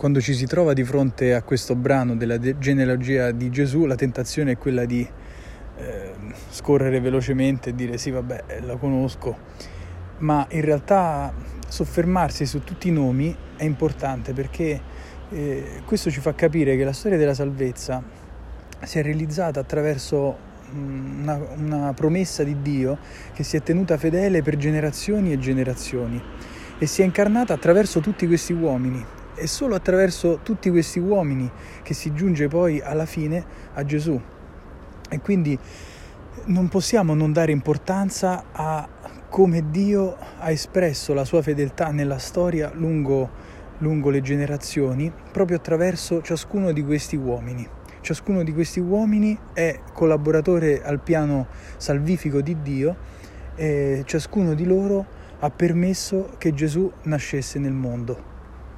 quando ci si trova di fronte a questo brano della genealogia di Gesù, la tentazione è quella di eh, scorrere velocemente e dire sì, vabbè, la conosco, ma in realtà soffermarsi su tutti i nomi è importante perché eh, questo ci fa capire che la storia della salvezza si è realizzata attraverso una, una promessa di Dio che si è tenuta fedele per generazioni e generazioni e si è incarnata attraverso tutti questi uomini. È solo attraverso tutti questi uomini che si giunge poi alla fine a Gesù. E quindi non possiamo non dare importanza a come Dio ha espresso la sua fedeltà nella storia lungo, lungo le generazioni, proprio attraverso ciascuno di questi uomini. Ciascuno di questi uomini è collaboratore al piano salvifico di Dio e ciascuno di loro ha permesso che Gesù nascesse nel mondo.